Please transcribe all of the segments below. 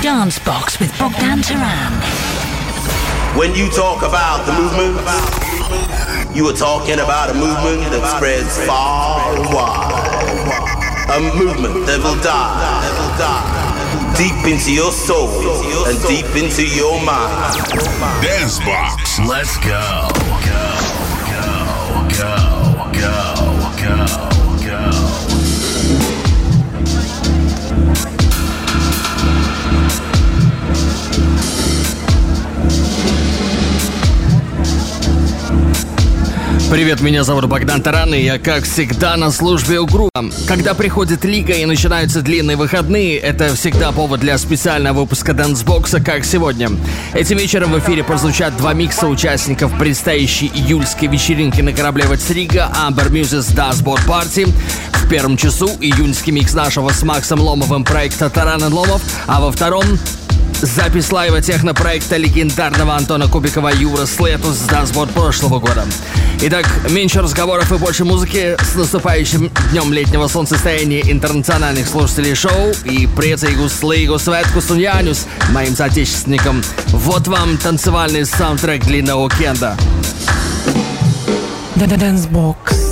Dance Box with Bogdan Taran. When you talk about the movement, you are talking about a movement that spreads far and wide. A movement that will die deep into your soul and deep into your mind. Dance Box. Let's go. Go, go, go, go, go. Привет, меня зовут Богдан Таран, и я, как всегда, на службе у группы. Когда приходит лига и начинаются длинные выходные, это всегда повод для специального выпуска Dancebox а, как сегодня. Этим вечером в эфире прозвучат два микса участников предстоящей июльской вечеринки на корабле Vecrīga Amber Muse's Das Boat Party. В первом часу июньский микс нашего с Максом Ломовым проекта Таран и Ломов, а во втором запись лайва технопроекта легендарного Антона Кубикова Jūras Lietus с Das Boat прошлого года. Итак, меньше разговоров и больше музыки с наступающим днем летнего солнцестояния интернациональных слушателей шоу и priecīgus Līgo svētkus un Jāņus моим соотечественникам. Вот вам танцевальный саундтрек длинного уикенда. Dancebox.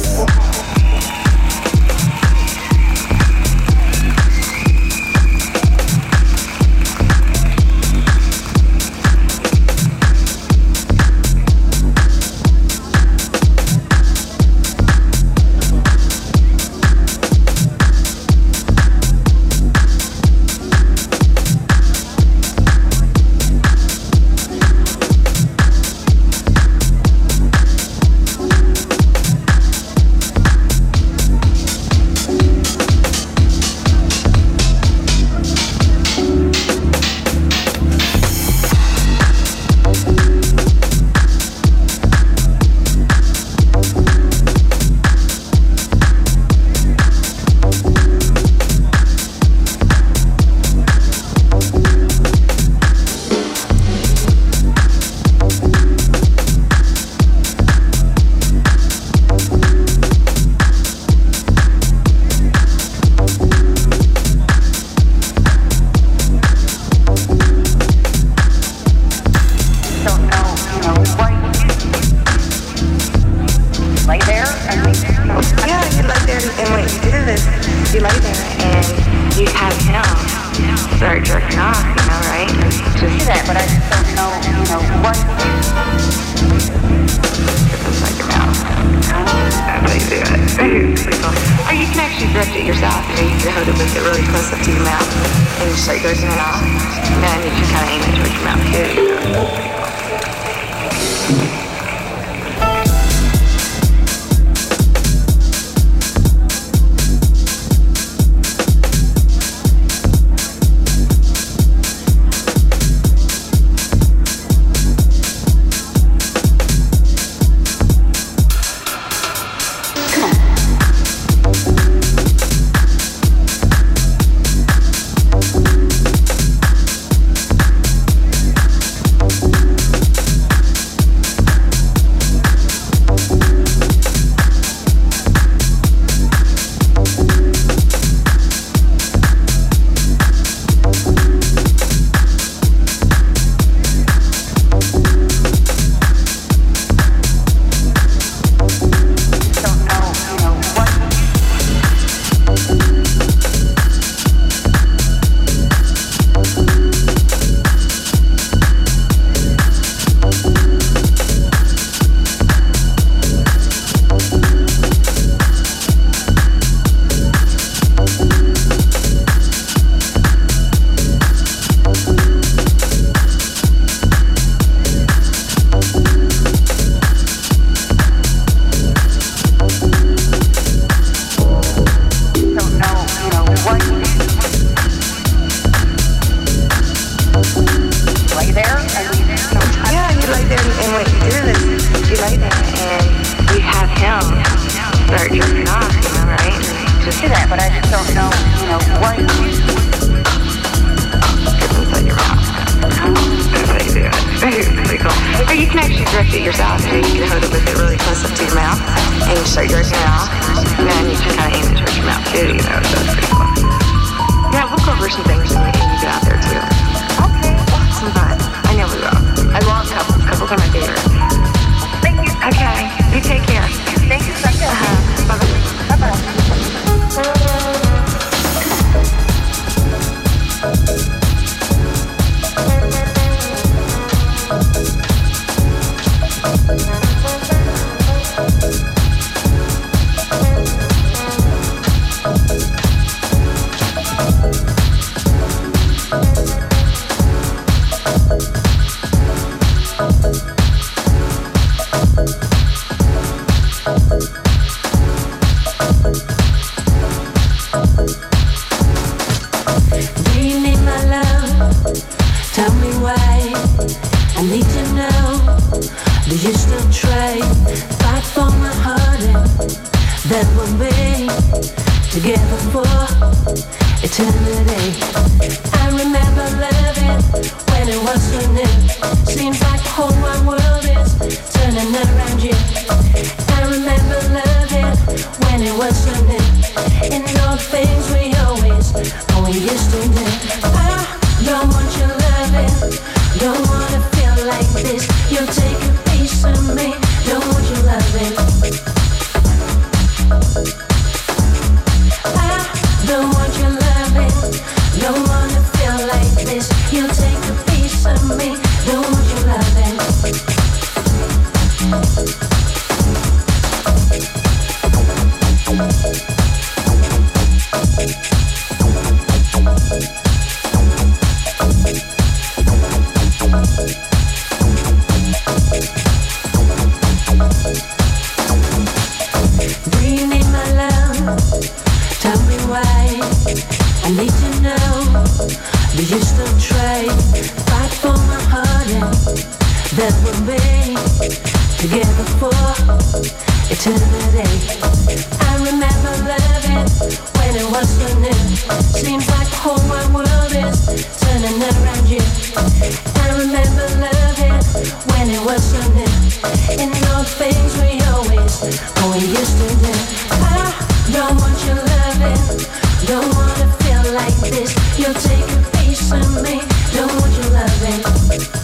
like this. You'll take a piece of me. Don't you love it?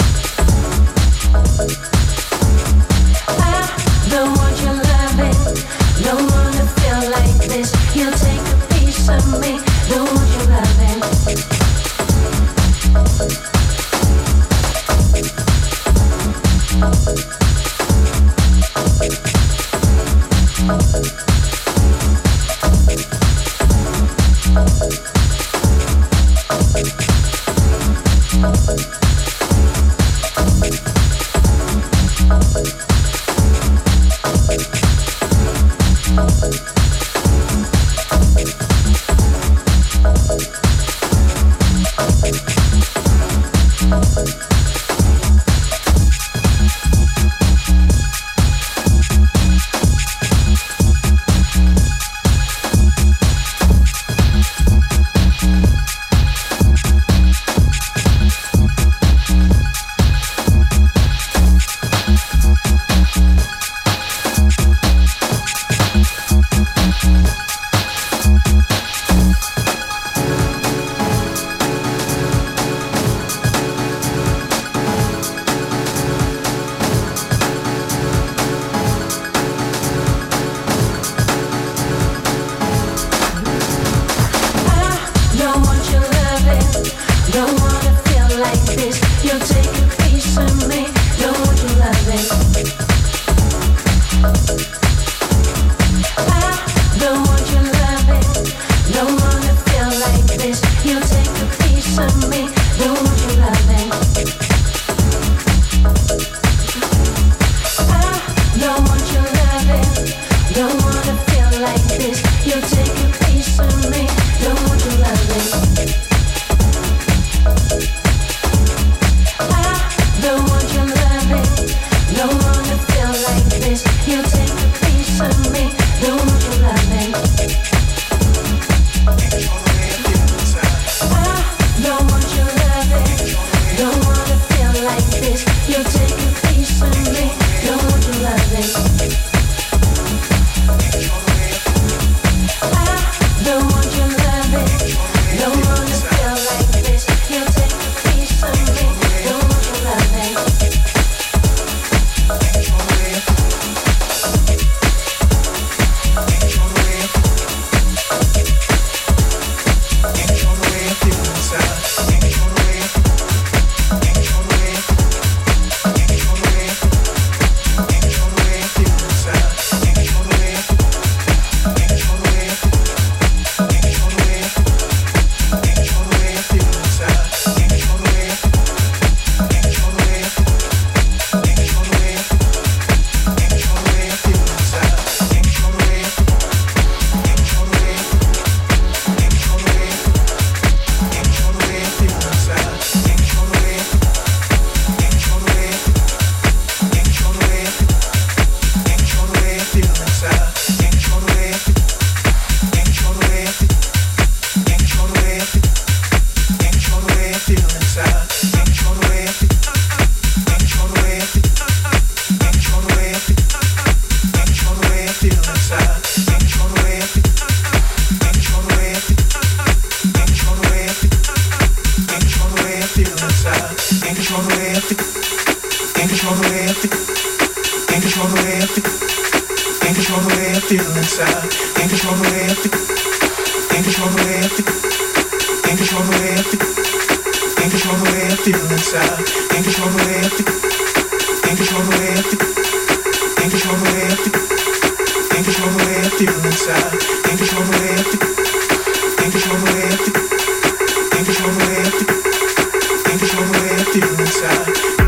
Control the way I feel. Can't control the way I feel. Can't control the way I inside. Can't control the way I feel. Inside. Can't control the way I feel. Can't control the way I feel. Can't control the way I feel. Can't control the way I feel inside. Can't control the way I feel baby, you're everything inside.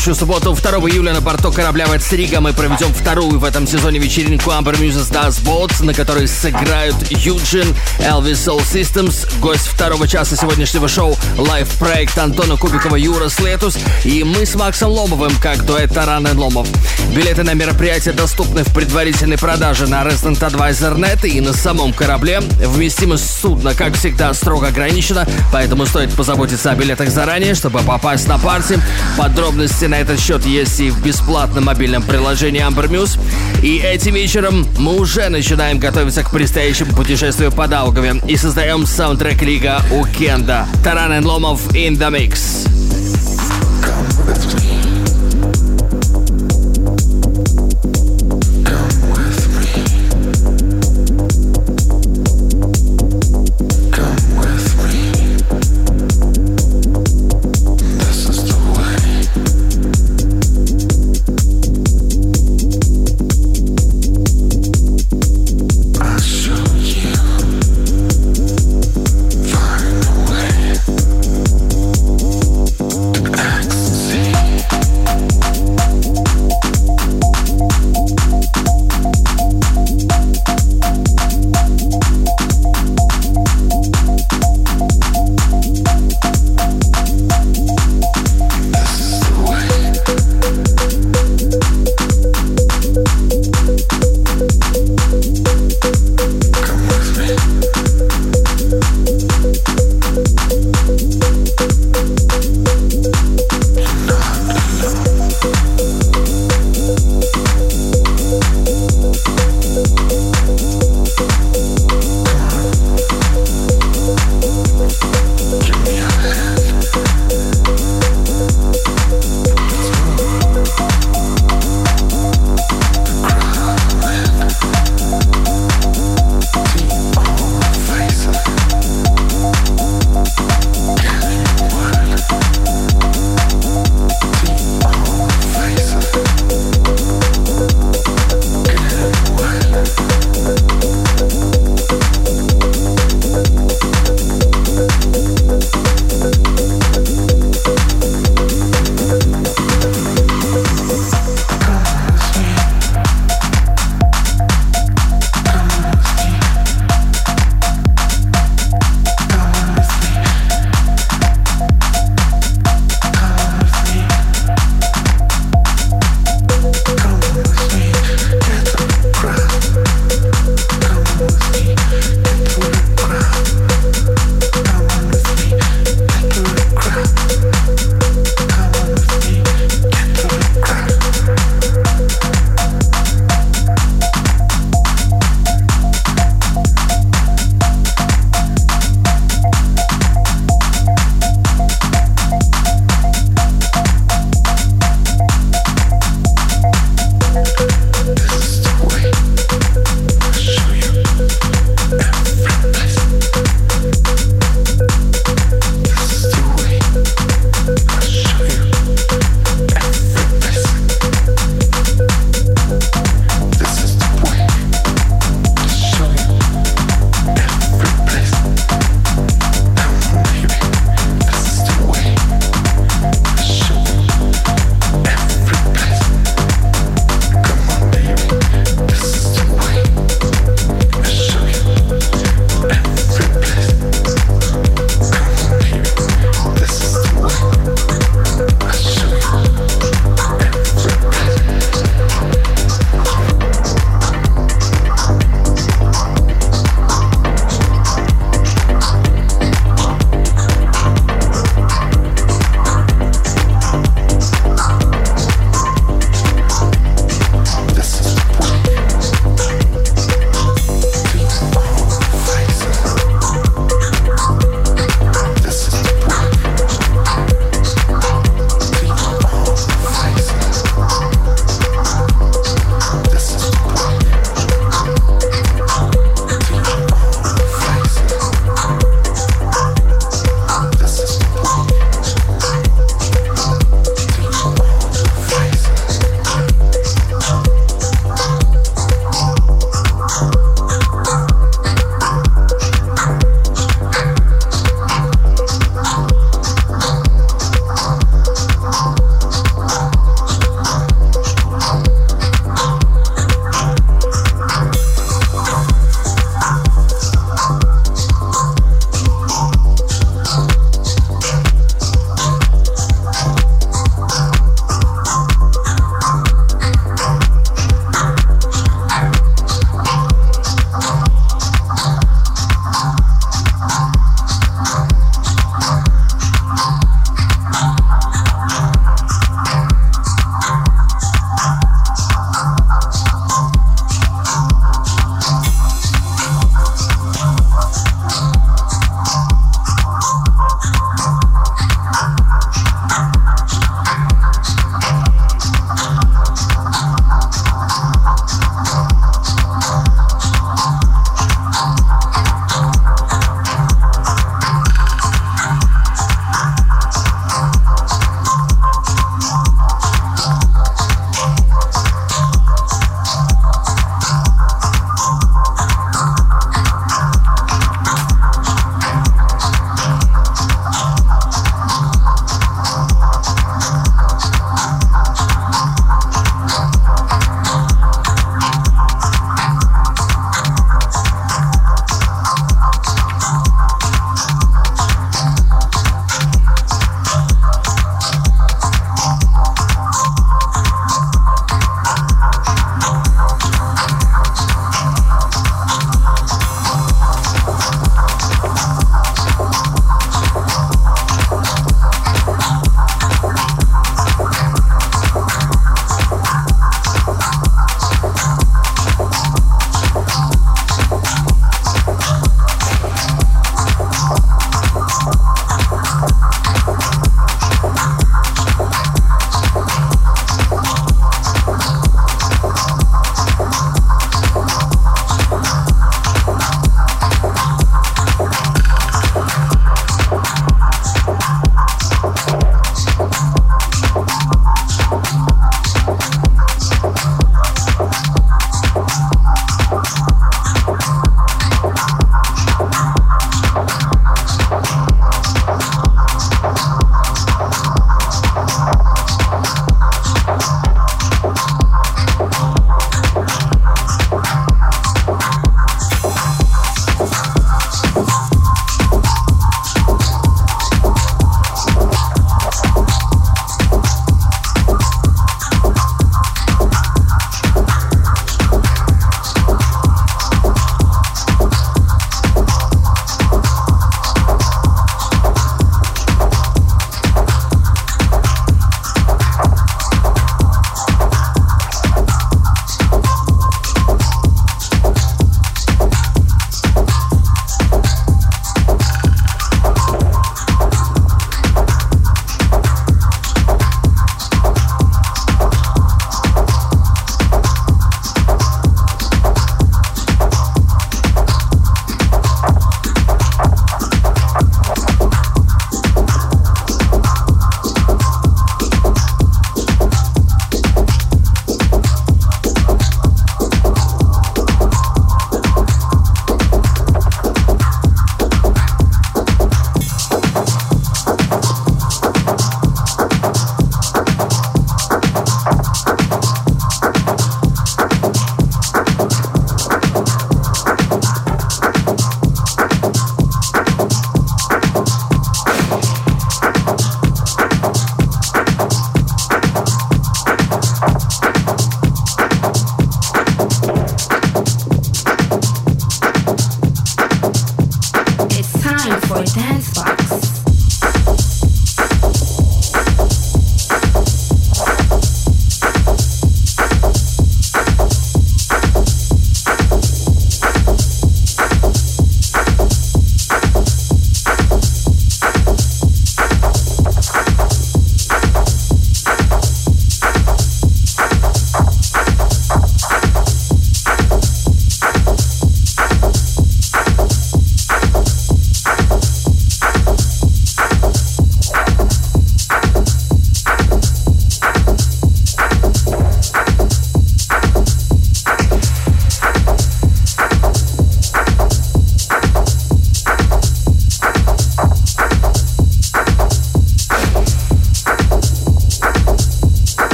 Следующую субботу, 2 июля, на борту корабля Vecrīga мы проведем вторую в этом сезоне вечеринку Amber Muse's Das Boat, на которой сыграют Юджин, Elvis Soul Systems, гость второго часа сегодняшнего шоу лайв-проект Антона Кубикова Jūras Lietus и мы с Максом Ломовым, как дуэт Таран и Ломов. Билеты на мероприятие доступны в предварительной продаже на Resident Advisor.net и на самом корабле. Вместимость судна, как всегда, строго ограничена, поэтому стоит позаботиться о билетах заранее, чтобы попасть на party. Подробности на этот счет есть и в бесплатном мобильном приложении Amber Muse. И этим вечером мы уже начинаем готовиться к предстоящему путешествию по Даугаве и создаем саундтрек Лига у Кенда. Таран и Ломов in the mix.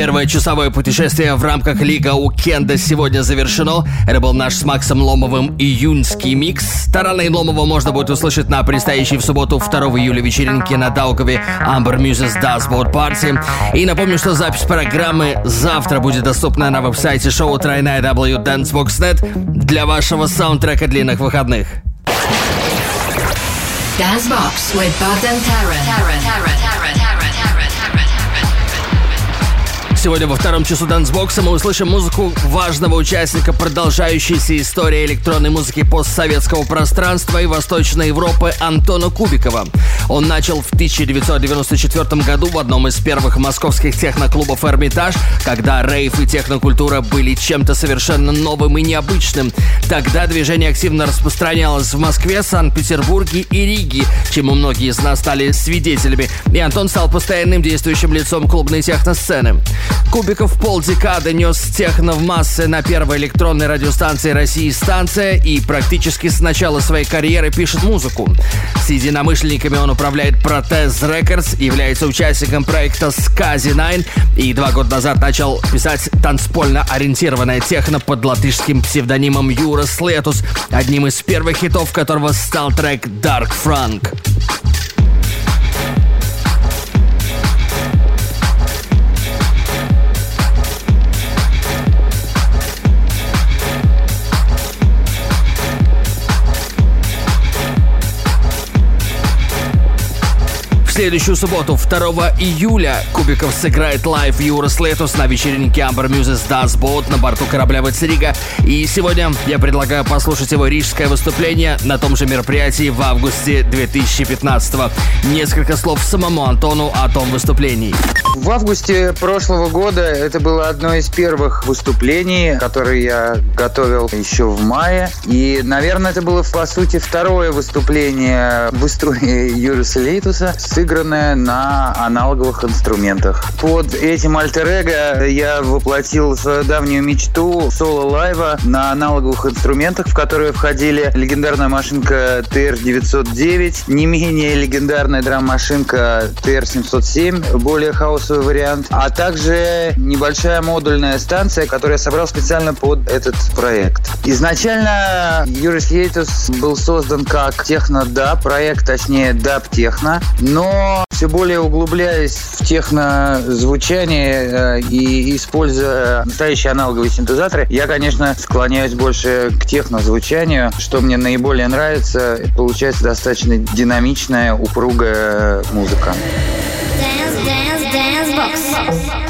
Первое часовое путешествие в рамках Лига Укенда сегодня завершено. Это был наш с Максом Ломовым июньский микс. Тарана и Ломова можно будет услышать на предстоящей в субботу 2 июля вечеринке на Даугаве Amber Muses Dashboard Party. И напомню, что запись программы завтра будет доступна на веб-сайте шоу тройная W Dancebox.net для вашего саундтрека длинных выходных. Dancebox with Bogdan Taran. Taran. Taran. Taran. Taran. Сегодня во втором часу дансбокса мы услышим музыку важного участника продолжающейся истории электронной музыки постсоветского пространства и Восточной Европы Антона Кубикова. Он начал в 1994 году в одном из первых московских техноклубов «Эрмитаж», когда рейв и технокультура были чем-то совершенно новым и необычным. Тогда движение активно распространялось в Москве, Санкт-Петербурге и Риге, чему многие из нас стали свидетелями, и Антон стал постоянным действующим лицом клубной техносцены. Кубиков полдекады нес техно в массы на первой электронной радиостанции России станция и практически с начала своей карьеры пишет музыку. С единомышленниками он управляет Протез Records, является участником проекта Скази 9 и два года назад начал писать танцпольно ориентированное техно под латышским псевдонимом Юра Слетус, одним из первых хитов которого стал трек Dark Frank. Следующую субботу, 2 июля, Кубиков сыграет лайв Jūras Lietus на вечеринке Amber Muse's Das Boat на борту корабля Vecrīga. И сегодня я предлагаю послушать его рижское выступление на том же мероприятии в августе 2015 -го. Несколько слов самому Антону о том выступлении. В августе прошлого года это было одно из первых выступлений, которые я готовил еще в мае. И, наверное, это было, по сути, второе выступление в истории Jūras Lietus сыгранное на аналоговых инструментах. Под этим альтер я воплотил свою давнюю мечту соло-лайва на аналоговых инструментах, в которые входили легендарная машинка TR-909, не менее легендарная драм-машинка TR-707, более хаосовый вариант, а также небольшая модульная станция, которую я собрал специально под этот проект. Изначально Юрис Хейтус был создан как техно-да, проект, точнее, даб-техно, все более углубляясь в технозвучание э, и используя настоящие аналоговые синтезаторы, я, конечно, склоняюсь больше к технозвучанию, что мне наиболее нравится. Получается достаточно динамичная, упругая музыка. Dance, dance, dance box.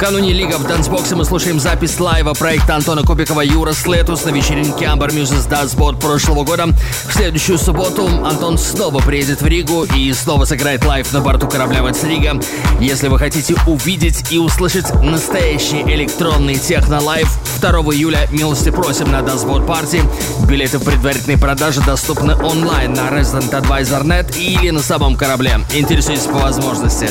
Накануне Лига в Dancebox е мы слушаем запись лайва проекта Антона Кубикова Jūras Lietus на вечеринке Amber Muse's Das Boat прошлого года. В следующую субботу Антон снова приедет в Ригу и снова сыграет лайв на борту корабля Vecrīga. Если вы хотите увидеть и услышать настоящий электронный техно-лайв, 2 июля милости просим на Dance Парти. Билеты в предварительной продаже доступны онлайн на Resident Advisor.net или на самом корабле. Интересуйтесь по возможности.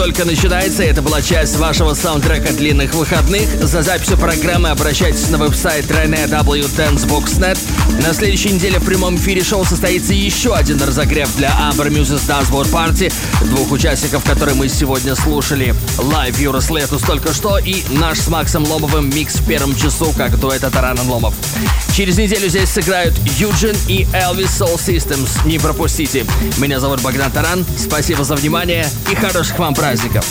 Только начинается. Это была часть вашего саундтрека длинных выходных. За записью программы обращайтесь на веб-сайт www.dancebox.net. На следующей неделе в прямом эфире шоу состоится еще один разогрев для Amber Muses Danceboard Party, двух участников, которые мы сегодня слушали. Live Юра Слетус только что и наш с Максом Лобовым микс в первом часу, как дуэта Таран и Ломов. Через неделю здесь сыграют Юджин и Elvis Soul Systems. Не пропустите. Меня зовут Богдан Таран. Спасибо за внимание и хороших вам праздников.